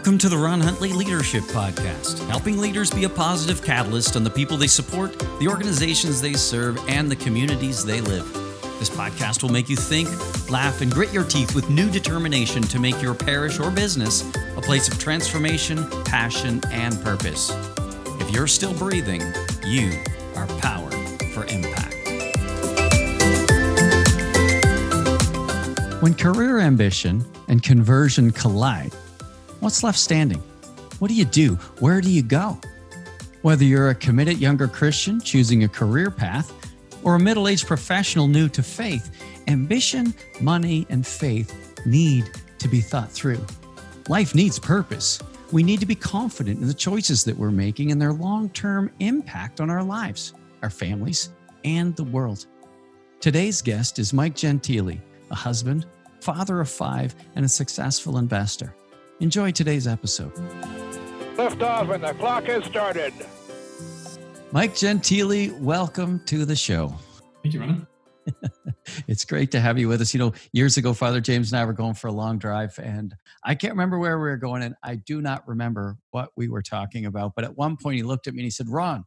Welcome to the Ron Huntley Leadership Podcast, helping leaders be a positive catalyst on the people they support, the organizations they serve, and the communities they live. This podcast will make you think, laugh, and grit your teeth with new determination to make your parish or business a place of transformation, passion, and purpose. If you're still breathing, you are powered for impact. When career ambition and conversion collide, what's left standing? What do you do? Where do you go? Whether you're a committed younger Christian choosing a career path or a middle aged professional new to faith, ambition, money, and faith need to be thought through. Life needs purpose. We need to be confident in the choices that we're making and their long term impact on our lives, our families, and the world. Today's guest is Mike Gentile, a husband, father of five, and a successful investor. Enjoy today's episode. Lift off and the clock has started. Mike Gentile, welcome to the show. Thank you, Ron. it's great to have you with us. You know, years ago, Father James and I were going for a long drive, and I can't remember where we were going, and I do not remember what we were talking about. But at one point, he looked at me and he said, Ron,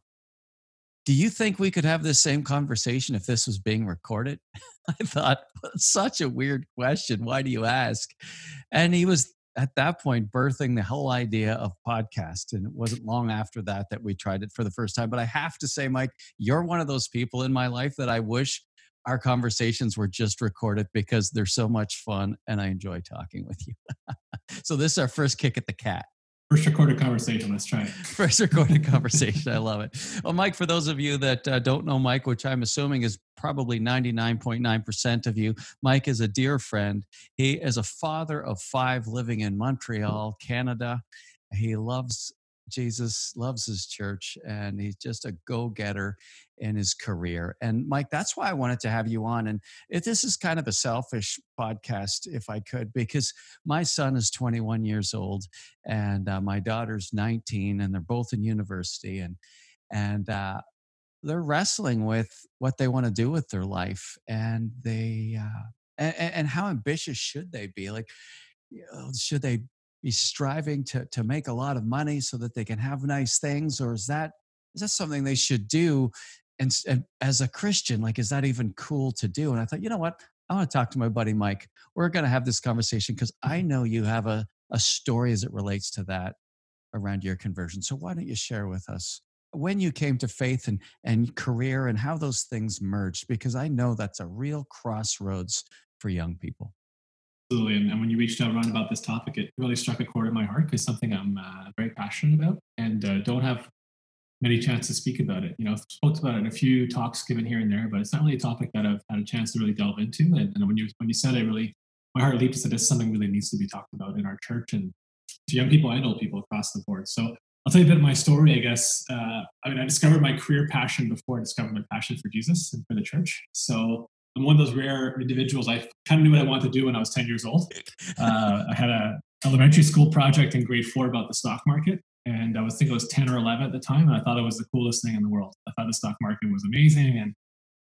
do you think we could have this same conversation if this was being recorded? I thought, such a weird question. Why do you ask? And he was at that point birthing the whole idea of podcast and it wasn't long after that that we tried it for the first time but i have to say mike you're one of those people in my life that i wish our conversations were just recorded because they're so much fun and i enjoy talking with you. So this is our first kick at the cat First recorded conversation. Let's try it. First recorded conversation. I love it. Well, Mike, for those of you that uh, don't know Mike, which I'm assuming is probably 99.9% of you, Mike is a dear friend. He is a father of five living in Montreal, Canada. He loves Jesus, loves his church, and he's just a go getter in his career. And Mike, that's why I wanted to have you on. And if this is kind of a selfish podcast, if I could, because my son is 21 years old and uh, my daughter's 19, and they're both in university, and and uh, they're wrestling with what they want to do with their life, and they uh, and, and how ambitious should they be? Like, should they be striving to to make a lot of money so that they can have nice things, or is that is that something they should do and, and as a Christian, like, is that even cool to do? And I thought, you know what? I want to talk to my buddy Mike. We're going to have this conversation because I mm-hmm. know you have a, a story as it relates to that around your conversion. So why don't you share with us when you came to faith and, and career and how those things merged? Because I know that's a real crossroads for young people. Absolutely. And, and when you reached out, Ron, about this topic, it really struck a chord in my heart because something I'm uh, very passionate about and uh, don't have many chances to speak about it. You know, I've spoke about it in a few talks given here and there, but it's not really a topic that I've had a chance to really delve into. And, and when you when you said it, really my heart leaped and said this something really needs to be talked about in our church and to young people and old people across the board. So I'll tell you a bit of my story, I guess. Uh, I mean, I discovered my career passion before I discovered my passion for Jesus and for the church. So I'm one of those rare individuals. I kind of knew what I wanted to do when I was 10 years old. Uh, I had a elementary school project in grade four about the stock market and I was thinking it was 10 or 11 at the time, and I thought it was the coolest thing in the world. I thought the stock market was amazing, and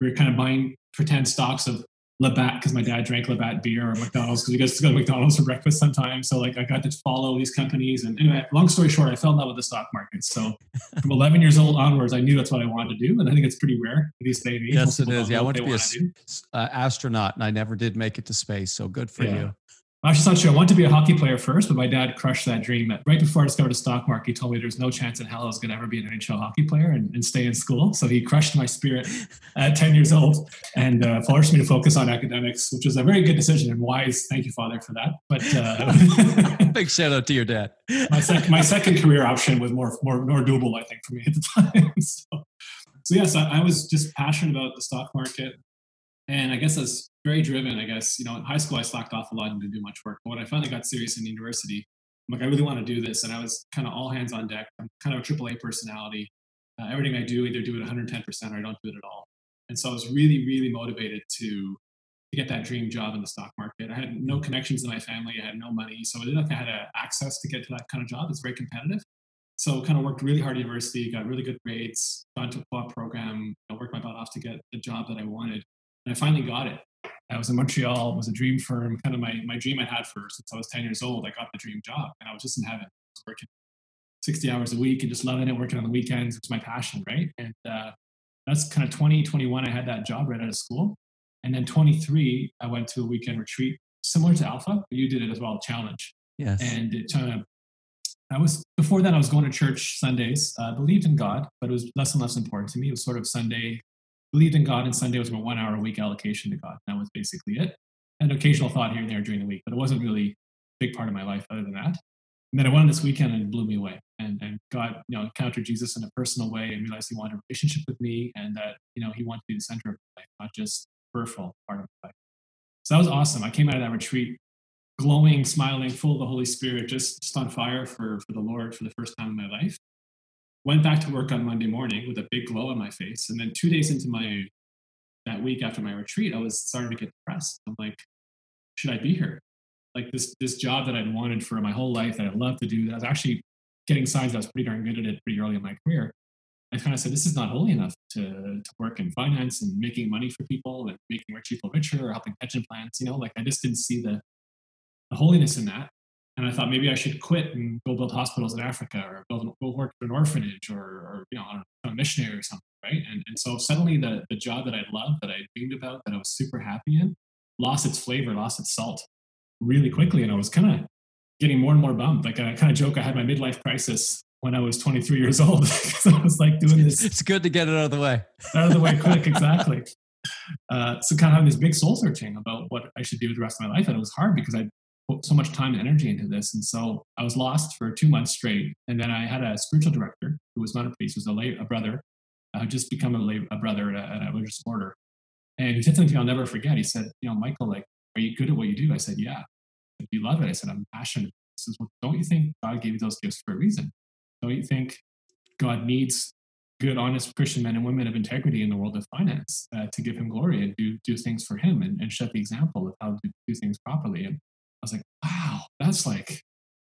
we were kind of buying pretend stocks of Labatt because my dad drank Labatt beer or McDonald's because he goes to go to McDonald's for breakfast sometimes. So like I got to follow these companies, and anyway, long story short, I fell in love with the stock market. So from 11 years old onwards, I knew that's what I wanted to do, and I think it's pretty rare these days. Yes, it is. Yeah, I want to be an uh, astronaut, and I never did make it to space. So good for yeah. you. Actually, it's not. I wanted to be a hockey player first, but my dad crushed that dream. Right before I discovered the stock market, he told me there's no chance in hell I was going to ever be an NHL hockey player and, and, stay in school. So he crushed my spirit at 10 years old and uh, forced me to focus on academics, which was a very good decision and wise. Thank you, Father, for that. But uh, big shout out to your dad. my, sec- my second career option was more, more, more doable, I think, for me at the time. so, so yes, I, I was just passionate about the stock market. And I guess I was very driven, I guess. You know, in high school, I slacked off a lot and didn't do much work. But when I finally got serious in university, I'm like, I really want to do this. And I was kind of all hands on deck. I'm kind of a AAA personality. Uh, everything I do, either do it 110% or I don't do it at all. And so I was really, really motivated to, to get that dream job in the stock market. I had no connections in my family. I had no money. So I didn't like I had a access to get to that kind of job. It's very competitive. So kind of worked really hard at university, got really good grades, got into a co-op program, I worked my butt off to get the job that I wanted. And I finally got it I was in Montreal. It was a dream firm, kind of my, my dream I had for since I was 10 years old. I got the dream job and I was just in heaven. I was working 60 hours a week and just loving it, working on the weekends. It's my passion, right? And uh, that's kind of 20, 21. I had that job right out of school. And then 23, I went to a weekend retreat similar to Alpha, but you did it as well, Challenge. Yes. And it kind of, I was, before that, I was going to church Sundays, uh, believed in God, but it was less and less important to me. It was sort of Sunday, believed in God, and Sunday was my one hour a week allocation to God. That was basically it. And occasional thought here and there during the week, but it wasn't really a big part of my life other than that. And then I went on this weekend and it blew me away. And, and God, you know, encountered Jesus in a personal way and realized he wanted a relationship with me and that, you know, he wanted to be the center of my life, not just peripheral part of my life. So that was awesome. I came out of that retreat glowing, smiling, full of the Holy Spirit, just, just on fire for, for the Lord for the first time in my life. Went back to work on Monday morning with a big glow on my face. And then two days into my that week after my retreat, I was starting to get depressed. I'm like, should I be here? like this this job that I'd wanted for my whole life that I loved to do. That I was actually getting signs that I was pretty darn good at it pretty early in my career. I kind of said, this is not holy enough to, to work in finance and making money for people and making rich people richer or helping pension plans. You know, like I just didn't see the, the holiness in that. And I thought maybe I should quit and go build hospitals in Africa or build, go work for an orphanage or, or you know, know, a missionary or something, right? And, and so suddenly the, the job that I loved, that I dreamed about, that I was super happy in, lost its flavor, lost its salt really quickly. And I was kind of getting more and more bummed. Like I kind of joke, I had my midlife crisis when I was 23 years old because I was like doing this. It's good to get it out of the way. out of the way quick, exactly. Uh, so kind of having this big soul searching about what I should do with the rest of my life. And it was hard because I put so much time and energy into this. And so I was lost for two months straight. And then I had a spiritual director who was not a priest, was a lay, a brother, uh, just become a, lay, a brother at a, religious order. And he said something I'll never forget. He said, you know, Michael, like, are you good at what you do? I said, yeah. If you love it, I said, I'm passionate. He says, well, don't you think God gave you those gifts for a reason? Don't you think God needs good, honest Christian men and women of integrity in the world of finance uh, to give him glory and do, do things for him and, and set the example of how to do things properly? And was like, wow, that's like,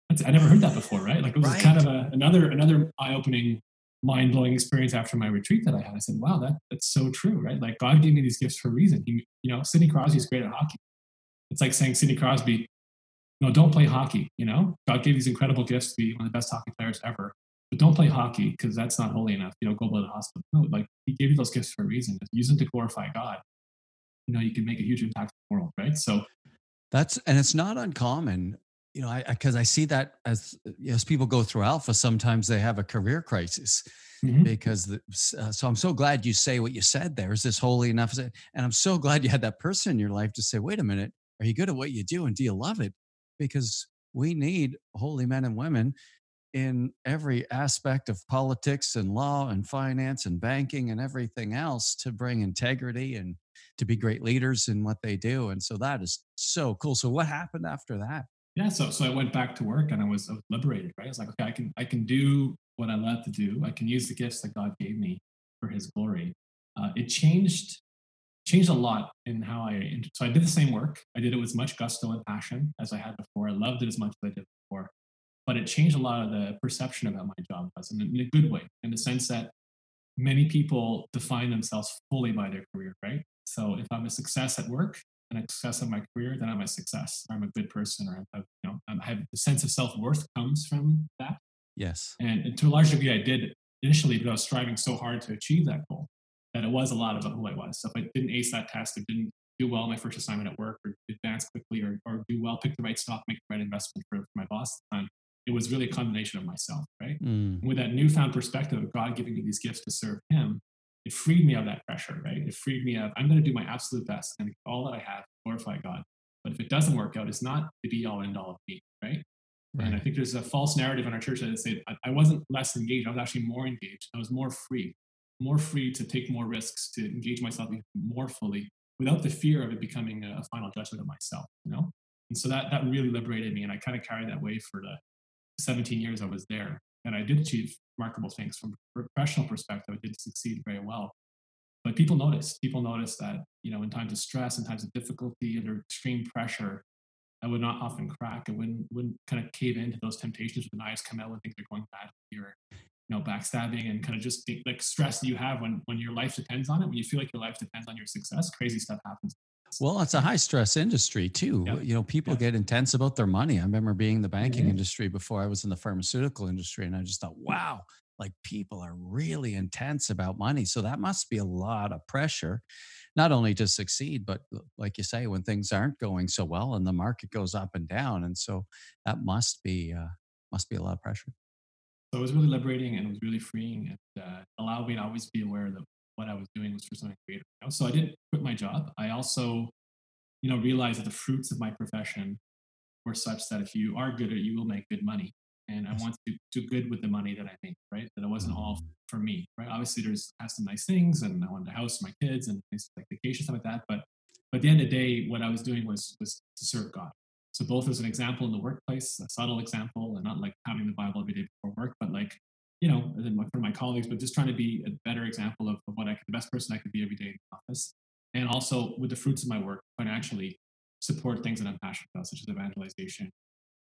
that's, I never heard that before, right? Like it was right. kind of a, another, another eye-opening mind blowing experience after my retreat that I had. I said, wow, that, that's so true, right? Like God gave me these gifts for a reason. He, you know, Sidney Crosby's great at hockey. It's like saying Sidney Crosby no, don't play hockey. You know, God gave these incredible gifts to be one of the best hockey players ever, but don't play hockey because that's not holy enough. You know, go to the hospital. No, like He gave you those gifts for a reason. Use them to glorify God. You know, you can make a huge impact in the world, right? So that's and it's not uncommon. You know, I because I, I, see that as as people go through alpha, sometimes they have a career crisis. Mm-hmm. because the, uh, so I'm so glad you say what you said there is this holy enough and I'm so glad you had that person in your life to say wait a minute are you good at what you do and do you love it because we need holy men and women in every aspect of politics and law and finance and banking and everything else to bring integrity and to be great leaders in what they do. And so that is so cool. So what happened after that? Yeah, so so I went back to work and I was, I was liberated, right? I was like, okay, I can I can do what I love to do. I can use the gifts that God gave me for His glory. Uh, it changed changed a lot in how I. So I did the same work. I did it with as much gusto and passion as I had before. I loved it as much as I did before, but it changed a lot of the perception about my job was in in a good way, in the sense that many people define themselves fully by their career, right? So if I'm a success at work and a success of my career, then I'm a success. Or I'm a good person, or I'm, you know, I have the sense of self worth comes from that. Yes. And, and to a large degree, I did initially because I was striving so hard to achieve that goal that it was a lot about who I was. So if I didn't ace that test or didn't do well my first assignment at work or advance quickly or, or do well, pick the right stock, make the right investment for, for my boss at the time, it was really a combination of myself, right? Mm. With that newfound perspective of God giving me these gifts to serve Him, it freed me of that pressure, right? It freed me of, I'm going to do my absolute best and all that I have, glorify God. But if it doesn't work out, it's not the be all end all of me, right? Right. And I think there's a false narrative in our church that said I wasn't less engaged. I was actually more engaged. I was more free more free to take more risks, to engage myself more fully without the fear of it becoming a final judgment of myself, you know? And so that, that really liberated me. And I kind of carried that way for the 17 years I was there. And I did achieve remarkable things from a professional perspective. I did succeed very well. But people noticed. People noticed that, you know, in times of stress, in times of difficulty, under extreme pressure, I would not often crack. I wouldn't wouldn't kind of cave into those temptations when knives come out things are going bad or you know backstabbing and kind of just like stress that you have when when your life depends on it when you feel like your life depends on your success crazy stuff happens Well, it's a high stress industry too. Yeah. You know, people Yeah. get intense about their money. I remember being in the banking Mhm. industry before I was in the pharmaceutical industry, and I just thought, wow, like people are really intense about money. So that must be a lot of pressure, not only to succeed, but like you say, when things aren't going so well and the market goes up and down. And so that must be uh, must be a lot of pressure. So it was really liberating and it was really freeing and uh, allowed me to always be aware that what I was doing was for something greater. you know? So I didn't quit my job. I also, you know, realized that the fruits of my profession were such that if you are good at it, you will make good money. And I want to do good with the money that I make, right? That it wasn't all Mm. for me, right? Obviously, there's has some nice things, and I wanted a house for my kids and things like vacation stuff like that. But but at the end of the day, what I was doing was was to serve God. So both as an example in the workplace, a subtle example, and not like having the Bible every day before work, but like you know, and then my- for my colleagues, but just trying to be a better example of, of what I could, the best person I could be every day in the office, and also with the fruits of my work financially support things that I'm passionate about, such as evangelization,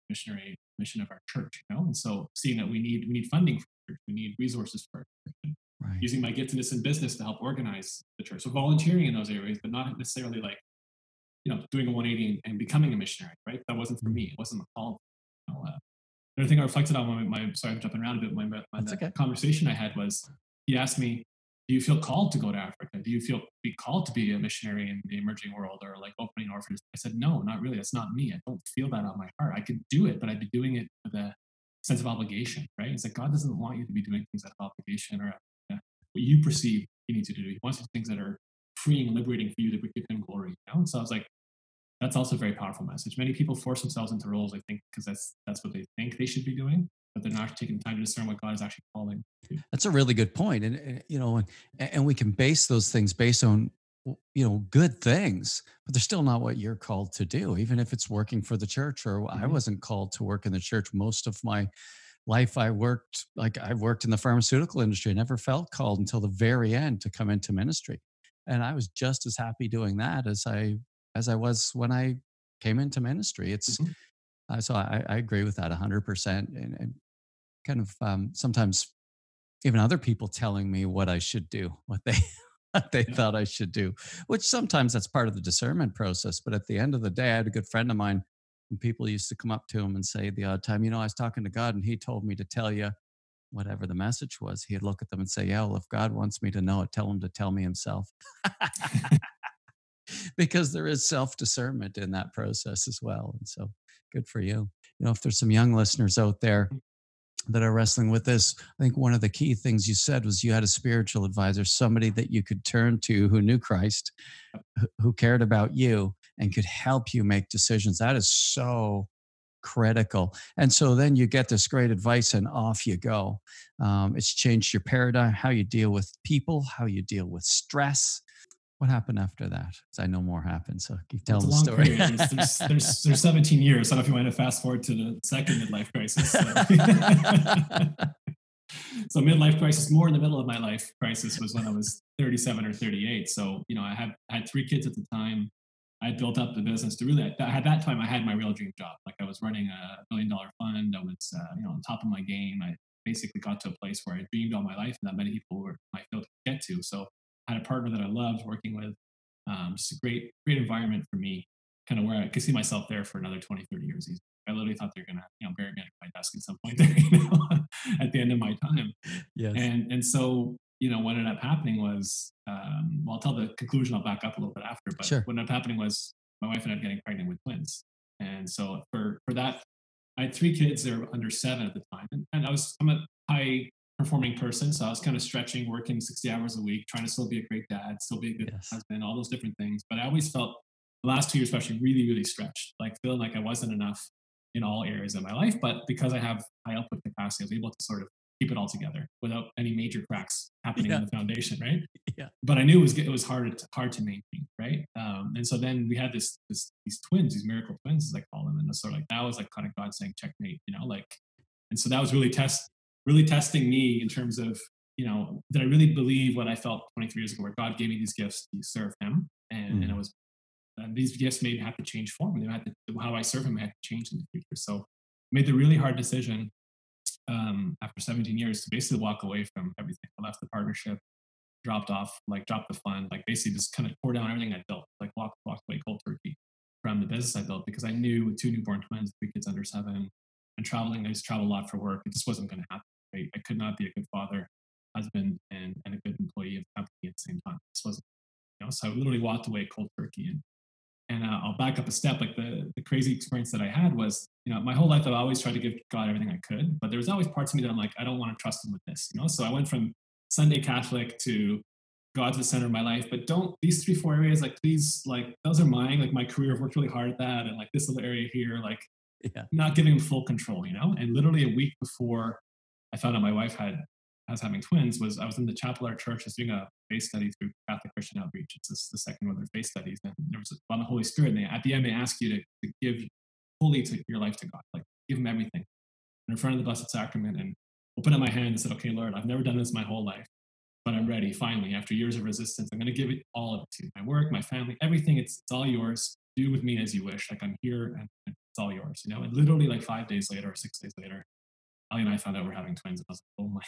missionary mission of our church. You know, and so seeing that we need we need funding for church, we need resources for our church, Right. using my giftedness in business to help organize the church. So volunteering in those areas, but not necessarily like, you know, doing a 180 and, and becoming a missionary, right? That wasn't for me. It wasn't the call. You know, uh, another thing I reflected on when my, sorry, I'm jumping around a bit. My, my okay. conversation I had was, he asked me, do you feel called to go to Africa? Do you feel be called to be a missionary in the emerging world or like opening orphanages? I said, no, not really. That's not me. I don't feel that on my heart. I could do it, but I'd be doing it with a sense of obligation, right? It's like God doesn't want you to be doing things out of obligation or uh, what you perceive you need to do. He wants you to do things that are freeing and liberating for you to give him glory. You know? And so I was like, that's also a very powerful message. Many people force themselves into roles, I think, because that's that's what they think they should be doing, but they're not taking the time to discern what God is actually calling. to. That's a really good point, and uh, you know, and, and we can base those things based on you know good things, but they're still not what you're called to do, even if it's working for the church. Or I Mhm. wasn't called to work in the church most of my life. I worked like I worked in the pharmaceutical industry. I never felt called until the very end to come into ministry, and I was just as happy doing that as I as I was when I came into ministry. It's Mhm. uh, so I, I agree with that hundred percent, and, and kind of um, sometimes even other people telling me what I should do, what they what they Yeah. thought I should do, which sometimes that's part of the discernment process. But at the end of the day, I had a good friend of mine, and people used to come up to him and say the odd time, you know, I was talking to God, and He told me to tell you whatever the message was. He'd look at them and say, Yeah, well, if God wants me to know it, tell him to tell me Himself. because there is self discernment in that process as well. And so good for you. You know, if there's some young listeners out there that are wrestling with this, I think one of the key things you said was you had a spiritual advisor, somebody that you could turn to who knew Christ, who- cared about you and could help you make decisions. That is so critical. And so then you get this great advice and off you go. Um, it's changed your paradigm, how you deal with people, how you deal with stress. What happened after that? I know more happened. So keep telling the story. There's, there's, there's, there's 17 years. I don't know if you want to fast forward to the second midlife crisis. So, so midlife crisis, more in the middle of my life crisis was when I was 37 or 38. So, you know, I had, I had three kids at the time. I had built up the business to really, at that time, I had my real dream job. Like I was running a billion dollar fund. I was, uh, you know, on top of my game. I basically got to a place where I dreamed all my life and that many people were my field to get to. So I had a partner that I loved working with. Um, just a great, great environment for me, kind of where I could see myself there for another 20, 30 years. easy. I literally thought they were going to, you know, bury me at my desk at some point there, you know, at the end of my time. yes. And and so you know what ended up happening was um, well I'll tell the conclusion I'll back up a little bit after but Sure. what ended up happening was my wife ended up getting pregnant with twins and so for for that I had three kids they were under seven at the time and, and I was I'm a high performing person so I was kind of stretching working 60 hours a week trying to still be a great dad still be a good Yes. husband all those different things but I always felt the last two years especially really really stretched like feeling like I wasn't enough in all areas of my life but because I have high output capacity I was able to sort of keep it all together without any major cracks happening Yeah. in the foundation, right? Yeah. But I knew it was it was hard to, hard to maintain, right? Um, and so then we had this, this these twins, these miracle twins, as I call them, and it's sort of like that was like kind of God saying checkmate, you know, like, and so that was really test really testing me in terms of you know did I really believe what I felt 23 years ago, where God gave me these gifts to serve Him, and, and it Mm. was and these gifts may have to change form. They had to, how I serve Him had to change in the future. So I made the really hard decision um, after 17 years to basically walk away from everything. I left the partnership, dropped off, like dropped the fund, like basically just kind of tore down everything I built, like walked walk away cold turkey from the business I built because I knew with two newborn twins, three kids under seven, and traveling, I used to travel a lot for work. It just wasn't going to happen. Right? I could not be a good father, husband, and, and a good employee of the company at the same time. This wasn't, you know. So I literally walked away cold turkey. And and uh, I'll back up a step. Like the the crazy experience that I had was, you know, my whole life I've always tried to give God everything I could, but there was always parts of me that I'm like, I don't want to trust Him with this. You know. So I went from Sunday Catholic to God's the center of my life, but don't these three, four areas, like please, like those are mine. Like my career, I've worked really hard at that. And like this little area here, like yeah. not giving him full control, you know? And literally a week before I found out my wife had was having twins was I was in the chapel our church, was doing a faith study through Catholic Christian Outreach. It's the second one of their faith studies. And there was on the Holy Spirit. And they, at the end, they ask you to, to give fully to your life to God, like give him everything. And in front of the Blessed Sacrament and open up my hand and said, okay, Lord, I've never done this my whole life but I'm ready finally after years of resistance. I'm going to give it all of it to you. My work, my family, everything. It's, it's all yours. Do with me as you wish. Like I'm here and it's all yours, you know? And literally like five days later or six days later, Ali and I found out we're having twins. I was like, oh my.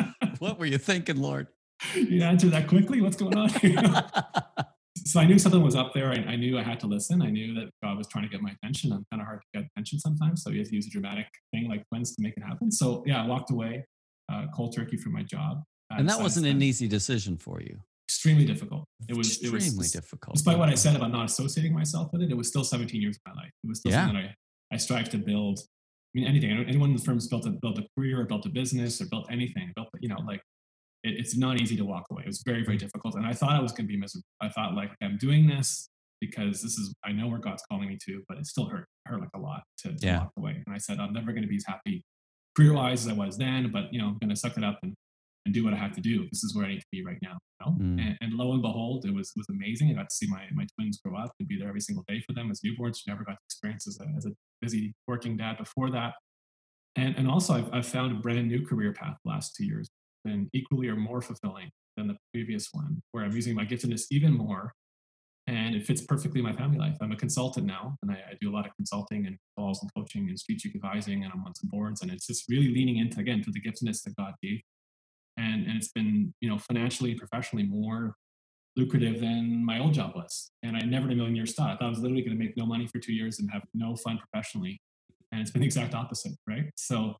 God. what were you thinking, Lord? You answered that quickly. What's going on? so I knew something was up there. I, I, knew I had to listen. I knew that God was trying to get my attention. I'm kind of hard to get attention sometimes. So you have to use a dramatic thing like twins to make it happen. So yeah, I walked away uh, cold turkey from my job. And that wasn't an easy decision for you. Extremely difficult. It was extremely it was, difficult. Despite what I said about not associating myself with it, it was still 17 years of my life. It was still yeah. something that I, I strive to build. I mean, anything. Anyone in the firm's built a built a career, or built a business, or built anything. Built, you know, like it, it's not easy to walk away. It was very, very difficult, and I thought I was going to be miserable. I thought like I'm doing this because this is I know where God's calling me to, but it still hurt hurt like a lot to, to yeah. walk away. And I said I'm never going to be as happy career wise as I was then, but you know, I'm going to suck it up and, and do what I have to do. This is where I need to be right now. You know? mm. and, and, lo and behold, it was it was amazing. I got to see my my twins grow up and be there every single day for them as newborns. Never got to experience as a, as a busy working dad before that. And and also, I've, I've found a brand new career path the last two years, been equally or more fulfilling than the previous one, where I'm using my giftedness even more and it fits perfectly my family life. I'm a consultant now, and I, I, do a lot of consulting and calls and coaching and strategic advising, and I'm on some boards, and it's just really leaning into again to the giftedness that God gave, and and it's been you know financially and professionally more lucrative than my old job was, and I never in a million years thought I thought I was literally going to make no money for two years and have no fun professionally, and it's been the exact opposite, right? So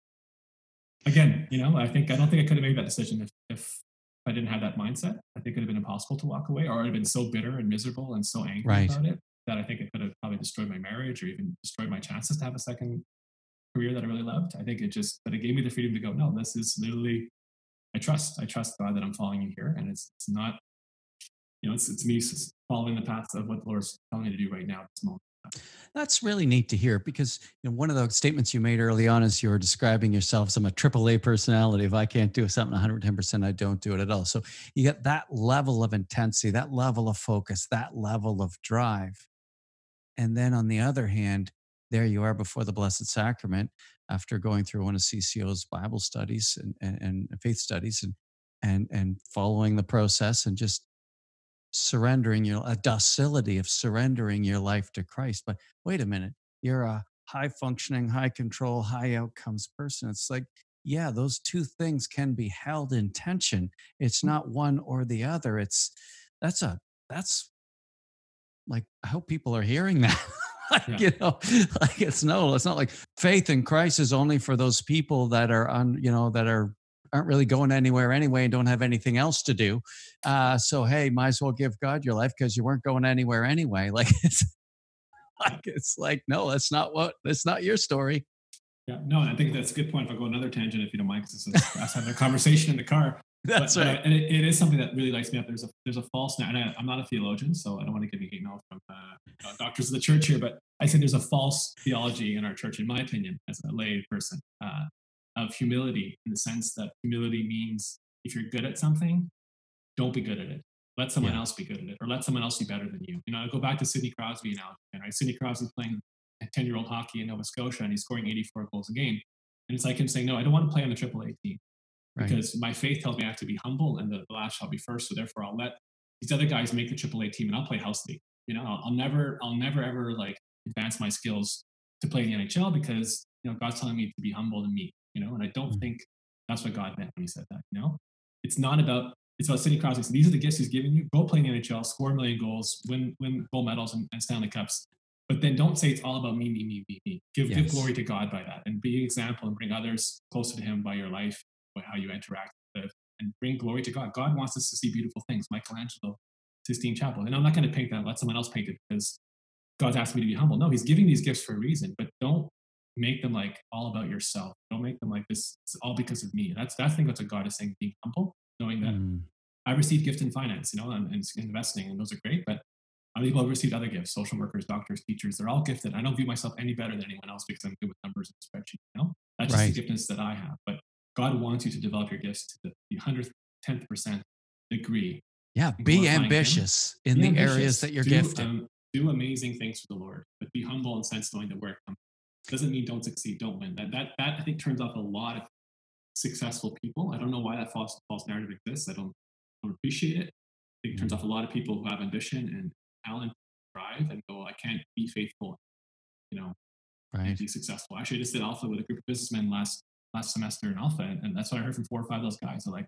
again, you know, I think I don't think I could have made that decision if if I didn't have that mindset, I think it would have been impossible to walk away, or I'd have been so bitter and miserable and so angry right. about it that I think it could have probably destroyed my marriage or even destroyed my chances to have a second career that I really loved. I think it just, but it gave me the freedom to go, no, this is literally, I trust, I trust God that I'm following you here. And it's, it's not, you know, it's, it's me following the path of what the Lord's telling me to do right now at this moment. That's really neat to hear because you know, one of the statements you made early on is you were describing yourself as I'm a AAA personality. If I can't do something 110%, I don't do it at all. So you get that level of intensity, that level of focus, that level of drive. And then on the other hand, there you are before the Blessed Sacrament after going through one of CCO's Bible studies and, and, and faith studies and, and, and following the process and just surrendering your a docility of surrendering your life to Christ. But wait a minute, you're a high functioning, high control, high outcomes person. It's like, yeah, those two things can be held in tension. It's mm. not one or the other. It's that's a that's like I hope people are hearing that. like, yeah. you know, like it's no, it's not like faith in Christ is only for those people that are on, you know, that are aren't really going anywhere anyway and don't have anything else to do. Uh, so hey, might as well give God your life because you weren't going anywhere anyway. Like it's like it's like no, that's not what that's not your story. Yeah, no, I think that's a good point. If I go another tangent, if you don't mind, because this is us having a conversation in the car. That's but, right, but, and it, it is something that really lights me up. There's a there's a false and I, am not a theologian, so I don't want to give any hate mail from uh, doctors of the church here. But I say there's a false theology in our church, in my opinion, as a lay person, uh, of humility in the sense that humility means if you're good at something, don't be good at it. Let someone yeah. else be good at it, or let someone else be better than you. You know, I go back to Sidney Crosby now. Right? Sidney Crosby playing 10 year old hockey in Nova Scotia and he's scoring 84 goals a game. And it's like him saying, No, I don't want to play on the AAA team right. because my faith tells me I have to be humble and the, last shall be first. So therefore, I'll let these other guys make the AAA team and I'll play house league. You know, I'll, I'll never, I'll never ever like advance my skills to play in the NHL because, you know, God's telling me to be humble and meek you know, and I don't mm-hmm. think that's what God meant when he said that, you know? It's not about It's about Sidney Crosby. So these are the gifts he's given you. Go play in the NHL, score a million goals, win win gold medals and, and Stanley Cups. But then don't say it's all about me, me, me, me, me. Give, yes. give glory to God by that and be an example and bring others closer to Him by your life, by how you interact with, and bring glory to God. God wants us to see beautiful things. Michelangelo, Sistine Chapel. And I'm not going to paint that, let someone else paint it because God's asked me to be humble. No, He's giving these gifts for a reason, but don't make them like all about yourself. Don't make them like this. It's all because of me. That's that's I think that's what God is saying. Being humble, knowing that mm. I received gift in finance, you know, and, and, investing, and those are great. But other people have received other gifts. Social workers, doctors, teachers. They're all gifted. I don't view myself any better than anyone else because I'm good with numbers and spreadsheets. You know, that's just right. the giftness that I have. But God wants you to develop your gifts to the hundredth, tenth percent degree. Yeah, be ambitious Him. in be the ambitious. areas that you're do, gifted. Um, do amazing things for the Lord, but be humble and sense knowing that where it comes doesn't mean don't succeed, don't win. That that that I think turns off a lot of successful people. I don't know why that false false narrative exists. I don't, don't appreciate it. I think it turns mm-hmm. off a lot of people who have ambition and talent, drive, and go, I can't be faithful, you know, right. be successful. Actually, I just did Alpha with a group of businessmen last last semester in Alpha, and, and that's what I heard from four or five of those guys. Are like,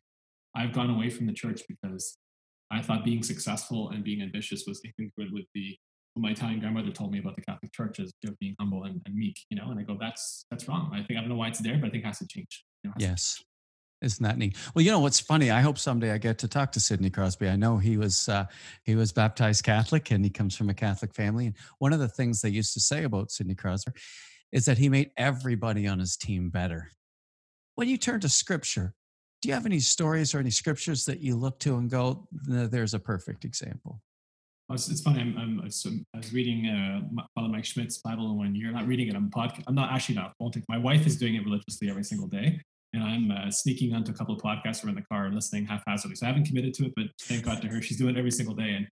I've gone away from the church because I thought being successful and being ambitious was incongruent with the my Italian grandmother told me about the Catholic Church as you know, being humble and, and, meek, you know, and I go, that's that's wrong. I think I don't know why it's there, but I think it has to change. You know, yes. Isn't that neat? Well, you know what's funny? I hope someday I get to talk to Sidney Crosby. I know he was uh, he was baptized Catholic and he comes from a Catholic family. And one of the things they used to say about Sidney Crosby is that he made everybody on his team better. When you turn to Scripture, do you have any stories or any scriptures that you look to and go, "There's a perfect example"? It's, it's funny. I'm, I'm, I was reading uh, Father Mike Schmitz's Bible in one year. Not reading it. I'm podcast. I'm not actually not. My wife is doing it religiously every single day, and I'm uh, sneaking onto a couple of podcasts or in the car and listening haphazardly. So I haven't committed to it, but thank God to her. She's doing it every single day. And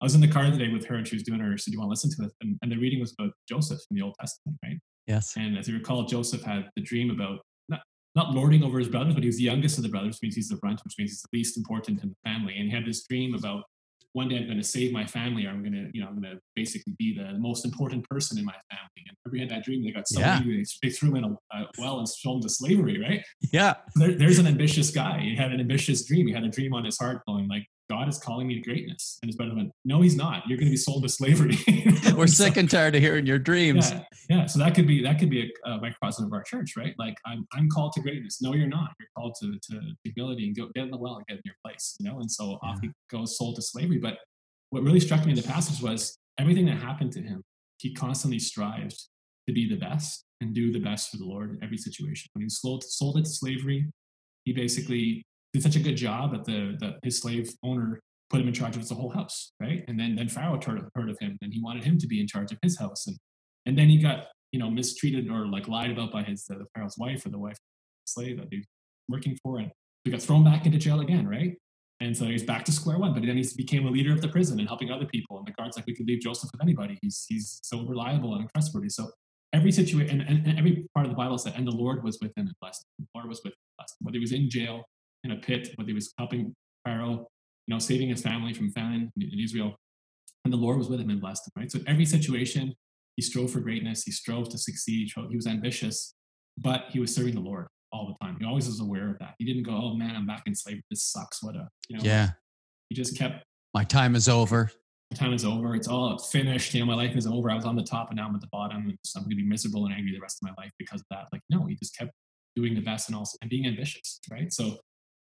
I was in the car today with her, and she was doing her. So do you want to listen to it? And, and the reading was about Joseph in the Old Testament, right? Yes. And as you recall, Joseph had the dream about not not lording over his brothers, but he was the youngest of the brothers, which means he's the brunt, which means he's the least important in the family. And he had this dream about one day I'm going to save my family, or I'm going to, you know, I'm going to basically be the most important person in my family. And every had that dream, they got so yeah. angry, they, they, threw him in a, a, well and sold him to slavery, right? Yeah. There, there's an ambitious guy. He had an ambitious dream. He had a dream on his heart going like, God is calling me to greatness. And his brother went, No, he's not. You're going to be sold to slavery. We're so, sick and tired of hearing your dreams. Yeah, yeah. So that could be that could be a, a microcosm of our church, right? Like I'm I'm called to greatness. No, you're not. You're called to to humility and go get in the well and get in your place. You know, and so yeah. off he goes sold to slavery. But what really struck me in the passage was everything that happened to him, he constantly strived to be the best and do the best for the Lord in every situation. When he sold, sold it to slavery, he basically did such a good job that the, the his slave owner put him in charge of his whole house, right? And then then Pharaoh heard, heard of him, and he wanted him to be in charge of his house, and and then he got you know mistreated or like lied about by his the Pharaoh's wife or the wife the slave that he was working for, and he got thrown back into jail again, right? And so he's back to square one, but then he became a leader of the prison and helping other people. And the guards like, we could leave Joseph with anybody. He's he's so reliable and trustworthy. So every situation and, and, every part of the Bible said, and the Lord was with him and blessed him. The Lord was with him and blessed. Whether he was in jail, in a pit, but he was helping Pharaoh, you know, saving his family from famine in Israel, and the Lord was with him and blessed him, right? So every situation, he strove for greatness, he strove to succeed, he was ambitious, but he was serving the Lord all the time. He always was aware of that. He didn't go, "Oh man, I'm back in slavery. This sucks. What a you know." Yeah. He just kept. My time is over. My time is over. It's all finished. You know, my life is over. I was on the top and now I'm at the bottom. And so I'm going to be miserable and angry the rest of my life because of that. Like, no, he just kept doing the best and also and being ambitious, right? So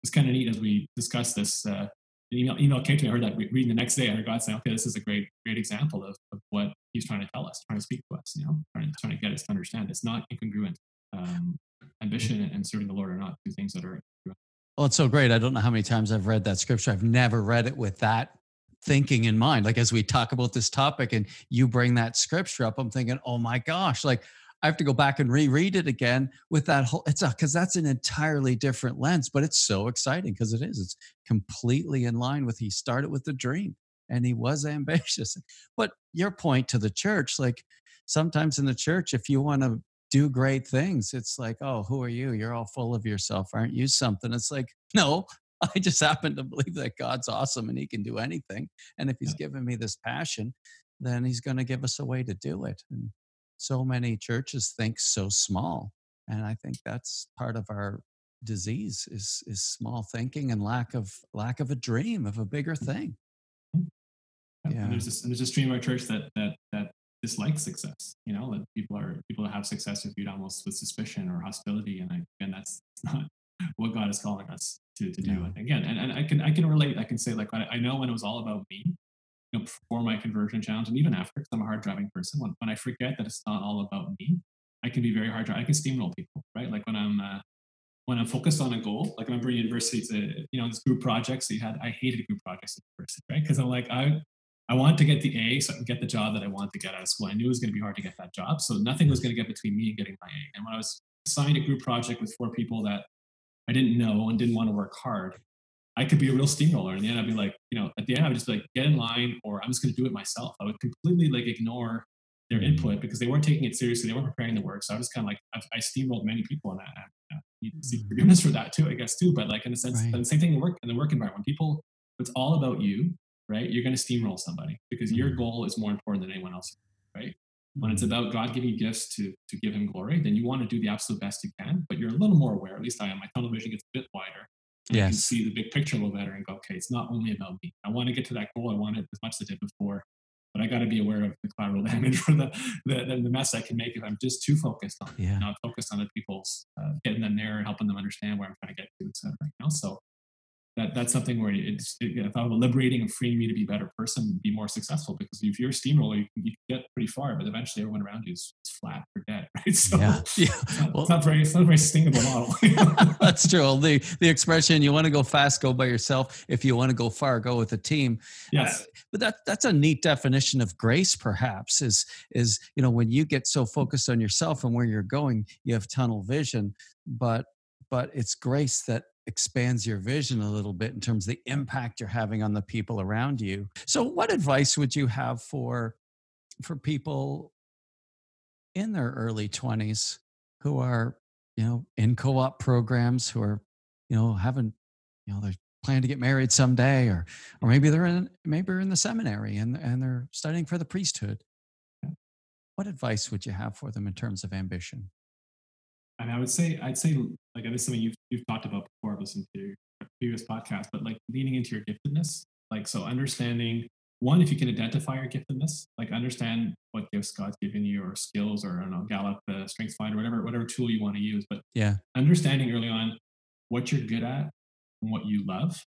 it's kind of neat as we discuss this. Uh, email, email came to me. I heard that reading the next day. I heard God saying, "Okay, this is a great, great example of, of what He's trying to tell us, trying to speak to us. You know, trying, trying to get us to understand. It's not incongruent. Um, ambition and serving the Lord are not two things that are. Well, it's so great. I don't know how many times I've read that scripture. I've never read it with that thinking in mind. Like as we talk about this topic and you bring that scripture up, I'm thinking, oh my gosh, like I have to go back and reread it again with that whole it's a because that's an entirely different lens, but it's so exciting because it is. It's completely in line with he started with the dream and he was ambitious. But your point to the church, like sometimes in the church, if you want to do great things. It's like, oh, who are you? You're all full of yourself. Aren't you something? It's like, no, I just happen to believe that God's awesome and he can do anything. And if he's given me this passion, then he's going to give us a way to do it. And so many churches think so small. And I think that's part of our disease is is small thinking and lack of lack of a dream of a bigger mm-hmm. thing. Mm-hmm. Yeah. And there's this, and there's a stream of our church that that that dislikes success. You know, that people are people that have success are viewed almost with suspicion or hostility, and I, and that's not what God is calling us to, to do. And again, and, and I can I can relate. I can say like I, I know when it was all about me, you know, before my conversion challenge, and even after, because I'm a hard driving person. When, when I forget that it's not all about me, I can be very hard driving. I can steamroll people, right? Like when I'm uh, when I'm focused on a goal, like I remember university, to, you know, this group projects so you had, I hated group projects at university, right? Because I'm like, I, I wanted to get the A so I can get the job that I wanted to get out of school. I knew it was going to be hard to get that job. So nothing was going to get between me and getting my A. And when I was assigned a group project with four people that I didn't know and didn't want to work hard, I could be a real steamroller. And then I'd be like, you know, at the end, I would just be like, get in line or I'm just going to do it myself. I would completely like ignore their mm-hmm. input because they weren't taking it seriously. They weren't preparing the work. So I was kind of like, I, I steamrolled many people in that. I, seek mm-hmm. forgiveness for that too, I guess too. But like in a sense, right. the same thing in work in the work environment. When people, it's all about you, right? You're going to steamroll somebody because mm-hmm. your goal is more important than anyone else, right? When it's about God giving you gifts to to give Him glory, then you want to do the absolute best you can. But you're a little more aware. At least I am. My tunnel vision gets a bit wider. Yes. You can see the big picture a little better and go, okay, it's not only about me. I want to get to that goal. I want it as much as I did before but I got to be aware of the collateral damage or the, the, the mess I can make if I'm just too focused on yeah. not focused on the people's uh, getting them there and helping them understand where I'm trying to get to, et cetera. You know, so that that's something where it's it, I thought about liberating and freeing me to be a better person, be more successful. Because if you're a steamroller, you can, you can get pretty far, but eventually everyone around you is, flat or dead, right? So yeah, yeah. It's, not, well, it's not very it's not a very sustainable model. that's true. The the expression "you want to go fast, go by yourself. If you want to go far, go with a team." Yes, uh, but that that's a neat definition of grace. Perhaps is is you know when you get so focused on yourself and where you're going, you have tunnel vision, but but it's grace that expands your vision a little bit in terms of the impact you're having on the people around you. So what advice would you have for for people in their early 20s who are, you know, in co-op programs who are, you know, having, you know, they're planning to get married someday or or maybe they're in maybe they're in the seminary and and they're studying for the priesthood. What advice would you have for them in terms of ambition? And I would say, I'd say, like, this is something you've, you've talked about before, I've listened to your previous podcast, but like leaning into your giftedness. Like, so understanding one, if you can identify your giftedness, like understand what gifts God's given you or skills or I don't know, Gallup, uh, Strengths Finder, whatever, whatever tool you want to use. But yeah, understanding early on what you're good at and what you love,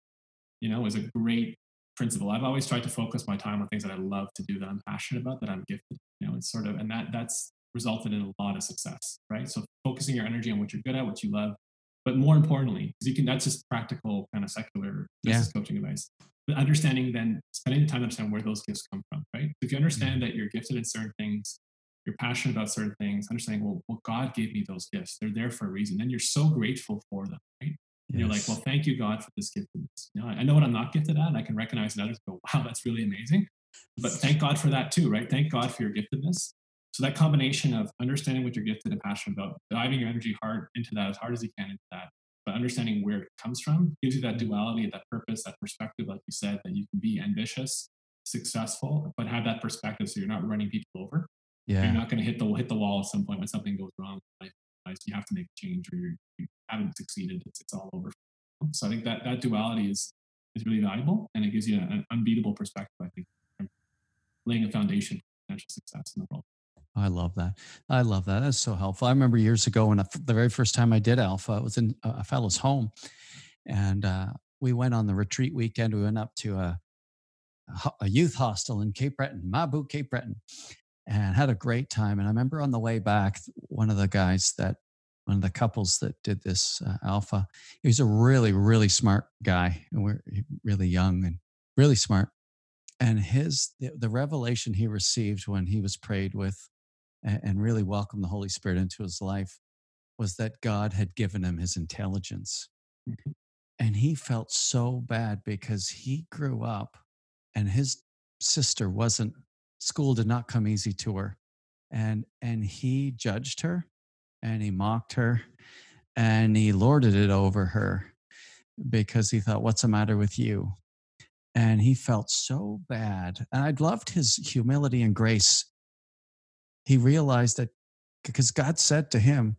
you know, is a great principle. I've always tried to focus my time on things that I love to do, that I'm passionate about, that I'm gifted. You know, it's sort of, and that that's resulted in a lot of success, right? So focusing your energy on what you're good at, what you love, but more importantly, because you can that's just practical kind of secular business yeah. coaching advice. But understanding then spending the time to understand where those gifts come from, right? So if you understand mm-hmm. that you're gifted in certain things, you're passionate about certain things, understanding, well, well, God gave me those gifts. They're there for a reason. Then you're so grateful for them, right? Yes. You're like, well, thank you, God, for this giftedness. You know, I know what I'm not gifted at, and I can recognize in others. Go, wow, that's really amazing. But thank God for that too, right? Thank God for your giftedness, so that combination of understanding what you're gifted and passionate about, diving your energy hard into that as hard as you can into that, but understanding where it comes from gives you that mm-hmm. duality, that purpose, that perspective, like you said, that you can be ambitious, successful, but have that perspective so you're not running people over. Yeah. You're not going to hit the hit the wall at some point when something goes wrong. Like you have to make a change or you haven't succeeded. It's, it's all over. So I think that that duality is is really valuable and it gives you an unbeatable perspective. I think laying a foundation for potential success in the world. I love that. I love that. That's so helpful. I remember years ago when I, the very first time I did Alpha, it was in a fellow's home, and uh, we went on the retreat weekend. We went up to a, a youth hostel in Cape Breton, Mabou, Cape Breton, and had a great time. And I remember on the way back, one of the guys that one of the couples that did this uh, Alpha, he was a really, really smart guy, and we're really young and really smart. And his the, the revelation he received when he was prayed with and really welcome the Holy Spirit into his life was that God had given him his intelligence. Mm-hmm. And he felt so bad because he grew up and his sister wasn't, school did not come easy to her. And, and he judged her and he mocked her and he lorded it over her because he thought, What's the matter with you? And he felt so bad. And I loved his humility and grace he realized that because God said to him,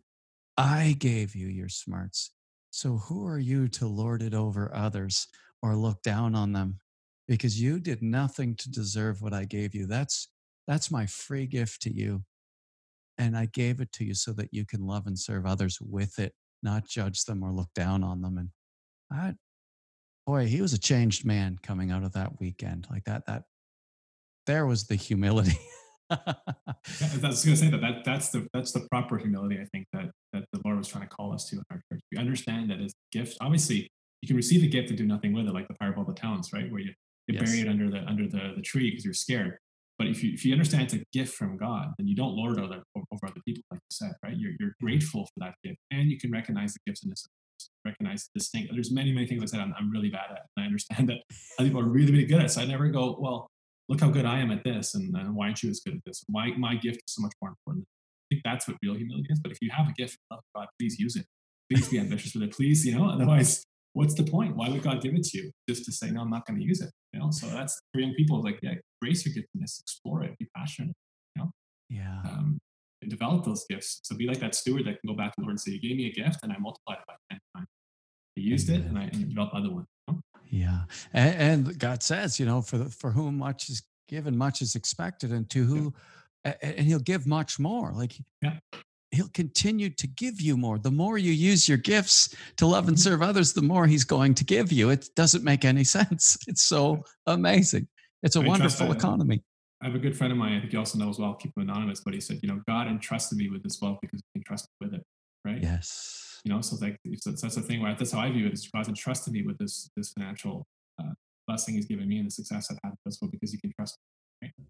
I gave you your smarts. So who are you to lord it over others or look down on them? Because you did nothing to deserve what I gave you. That's that's my free gift to you. And I gave it to you so that you can love and serve others with it, not judge them or look down on them. And I, boy, he was a changed man coming out of that weekend like that. That there was the humility. I was going to say that, that that's the that's the proper humility I think that that the Lord was trying to call us to in our church. We understand that as a gift. Obviously, you can receive a gift and do nothing with it, like the parable of the talents, right? Where you, you yes. bury it under the under the, the tree because you're scared. But if you if you understand it's a gift from God, then you don't lord over, over other people, like you said, right? You're you're grateful for that gift, and you can recognize the gifts in this recognize distinct. There's many many things I said I'm, I'm really bad at, and I understand that other people are really really good at. So I never go, well, look how good I am at this, and, and why aren't you as good at this? My my gift is so much more important. I think that's what real humility is. But if you have a gift from God, please use it. Please be ambitious with it. Please, you know, otherwise what's the point? Why would God give it to you? Just to say, no, I'm not going to use it. You know, so that's for young people. Like, yeah, embrace your giftedness, explore it, be passionate. You know, yeah. Um, develop those gifts. So be like that steward that can go back to the Lord and say, "You gave me a gift, and I multiplied it by ten times. I used it, and I and developed other ones." You know? Yeah, and, and, God says, you know, for the, for whom much is given, much is expected, and to who, yeah. and He'll give much more. Like, yeah he'll continue to give you more. The more you use your gifts to love and mm-hmm. serve others, the more he's going to give you. It doesn't make any sense. It's so amazing. It's a I wonderful economy. I have a good friend of mine, I think you also know as well, keep him anonymous, but he said, you know, God entrusted me with this wealth because he can trust me with it. Right. Yes. You know, so like so that's the thing where that's how I view it is God entrusted me with this this financial uh, blessing he's given me and the success I've had as well because he can trust me. Right?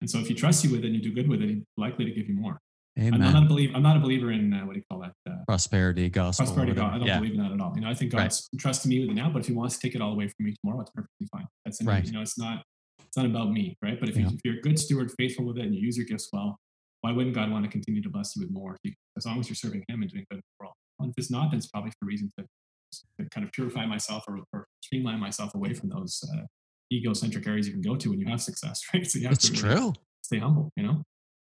And so if he trusts you with it and you do good with it, he's likely to give you more. Amen. I'm not a believer. I'm not a believer in uh, what do you call that? Uh, prosperity gospel. Prosperity gospel. I don't yeah. believe in that at all. You know, I think God's right. trusting me with it now, but if He wants to take it all away from me tomorrow, it's perfectly fine. That's right. You know, it's not. It's not about me, right? But if, yeah. you, if you're a good steward, faithful with it, and you use your gifts well, why wouldn't God want to continue to bless you with more? As long as you're serving Him and doing good for all. And if it's not, then it's probably for a reason to, to kind of purify myself or, or, streamline myself away from those uh, egocentric areas you can go to when you have success, right? So you have it's to really true. Stay humble, you know.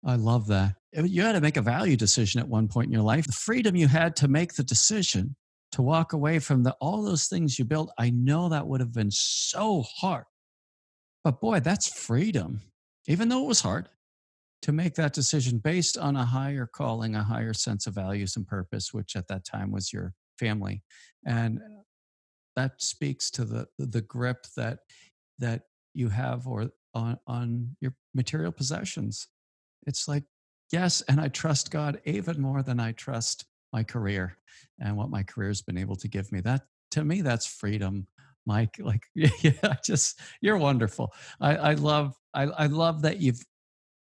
I love that. You had to make a value decision at one point in your life. The freedom you had to make the decision to walk away from the, all those things you built, I know that would have been so hard. But boy, that's freedom, even though it was hard to make that decision based on a higher calling, a higher sense of values and purpose, which at that time was your family. And that speaks to the the grip that that you have or on on your material possessions it's like, yes, and I trust God even more than I trust my career and what my career has been able to give me. That to me, that's freedom. Mike, like, yeah, just you're wonderful. I, I love, I, I love that you've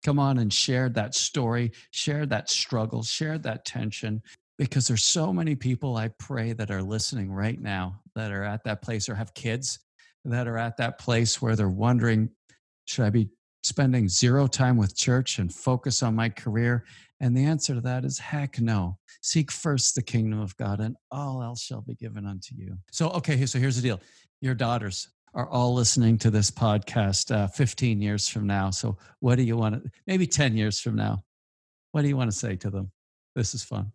come on and shared that story, shared that struggle, shared that tension, because there's so many people I pray that are listening right now that are at that place or have kids that are at that place where they're wondering, should I be spending zero time with church and focus on my career? And the answer to that is heck no. Seek first the kingdom of God, and all else shall be given unto you. So, okay, so here's the deal your daughters are all listening to this podcast uh, 15 years from now. So, what do you want to, maybe 10 years from now? What do you want to say to them? This is fun.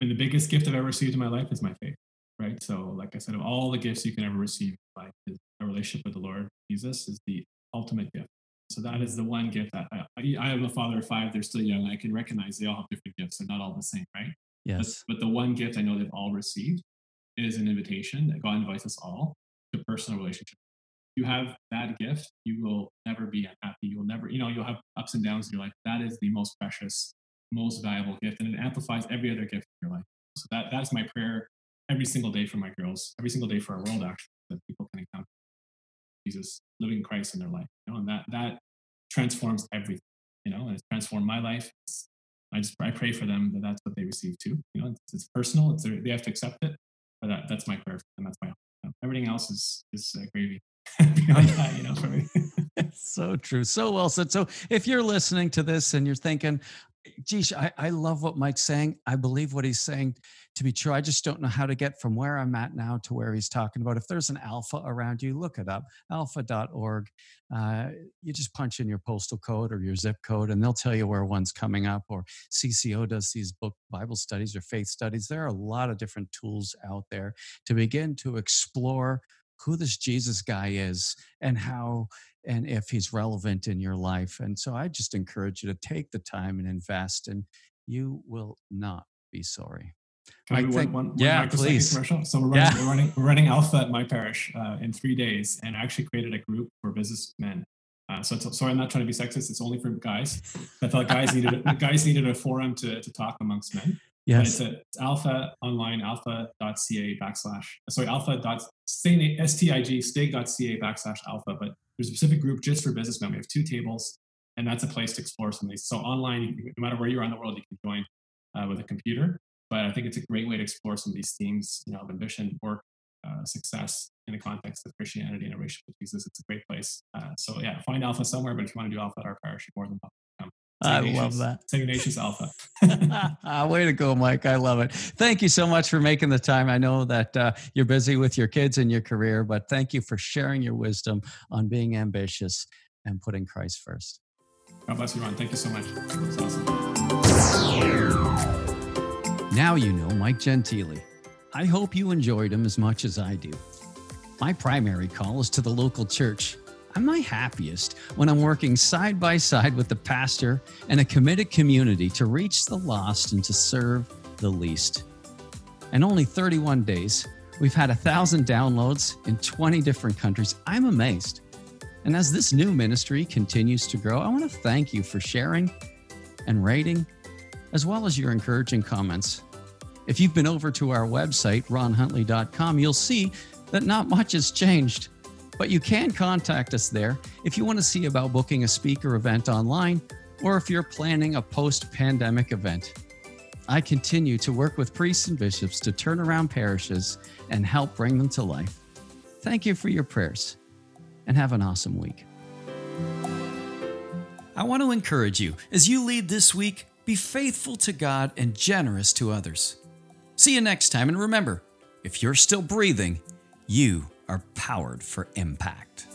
And the biggest gift I've ever received in my life is my faith, right? So, like I said, of all the gifts you can ever receive in life, a relationship with the Lord Jesus is the ultimate gift. So that is the one gift that I, I have a father of five. They're still young. I can recognize they all have different gifts. They're not all the same, right? Yes. But, but the one gift I know they've all received is an invitation that God invites us all to personal relationship. You have that gift, you will never be unhappy. You'll never, you know, you'll have ups and downs in your life. That is the most precious, most valuable gift, and it amplifies every other gift in your life. So that that's my prayer every single day for my girls, every single day for our world, actually, that people can encounter Jesus, living Christ in their life. You know, and that that transforms everything. You know, and it's transformed my life. It's, I just I pray for them that that's what they receive too. You know, it's, it's personal. It's they have to accept it. But that, that's my prayer, and that's my hope. Everything else is is uh, gravy. Beyond that, you know, for me. so true, so well said. So if you're listening to this and you're thinking, geez, I, I love what Mike's saying. I believe what he's saying to be true. I just don't know how to get from where I'm at now to where he's talking about. If there's an alpha around you, look it up alpha.org. Uh, you just punch in your postal code or your zip code, and they'll tell you where one's coming up. Or CCO does these book Bible studies or faith studies. There are a lot of different tools out there to begin to explore who this Jesus guy is and how and if he's relevant in your life. And so I just encourage you to take the time and invest, and you will not be sorry. Can I do one, one, yeah, please. Commercial? So we're running, yeah. we're running, we're running Alpha at my parish uh, in three days, and I actually created a group for businessmen. Uh, so sorry, I'm not trying to be sexist. It's only for guys. I thought guys needed guys needed a forum to, to talk amongst men. Yes. But it's, a, it's alpha online alpha.ca backslash sorry alpha dot stig stig.ca backslash alpha. But there's a specific group just for businessmen. We have two tables, and that's a place to explore some of these. So online, no matter where you are in the world, you can join uh, with a computer. But I think it's a great way to explore some of these themes, you know, of ambition, work, uh, success in the context of Christianity and a with Jesus. It's a great place. Uh, so yeah, find Alpha somewhere. But if you want to do Alpha at our parish, you're more than welcome. I love that. St. Ignatius Alpha. Way to go, Mike. I love it. Thank you so much for making the time. I know that uh, you're busy with your kids and your career, but thank you for sharing your wisdom on being ambitious and putting Christ first. God bless you, Ron. Thank you so much. It's awesome. Now you know Mike Gentile. I hope you enjoyed him as much as I do. My primary call is to the local church I'm my happiest when I'm working side by side with the pastor and a committed community to reach the lost and to serve the least. In only 31 days, we've had a thousand downloads in 20 different countries. I'm amazed. And as this new ministry continues to grow, I want to thank you for sharing and rating, as well as your encouraging comments. If you've been over to our website, ronhuntley.com, you'll see that not much has changed. But you can contact us there if you want to see about booking a speaker event online or if you're planning a post pandemic event. I continue to work with priests and bishops to turn around parishes and help bring them to life. Thank you for your prayers and have an awesome week. I want to encourage you as you lead this week, be faithful to God and generous to others. See you next time, and remember if you're still breathing, you are powered for impact.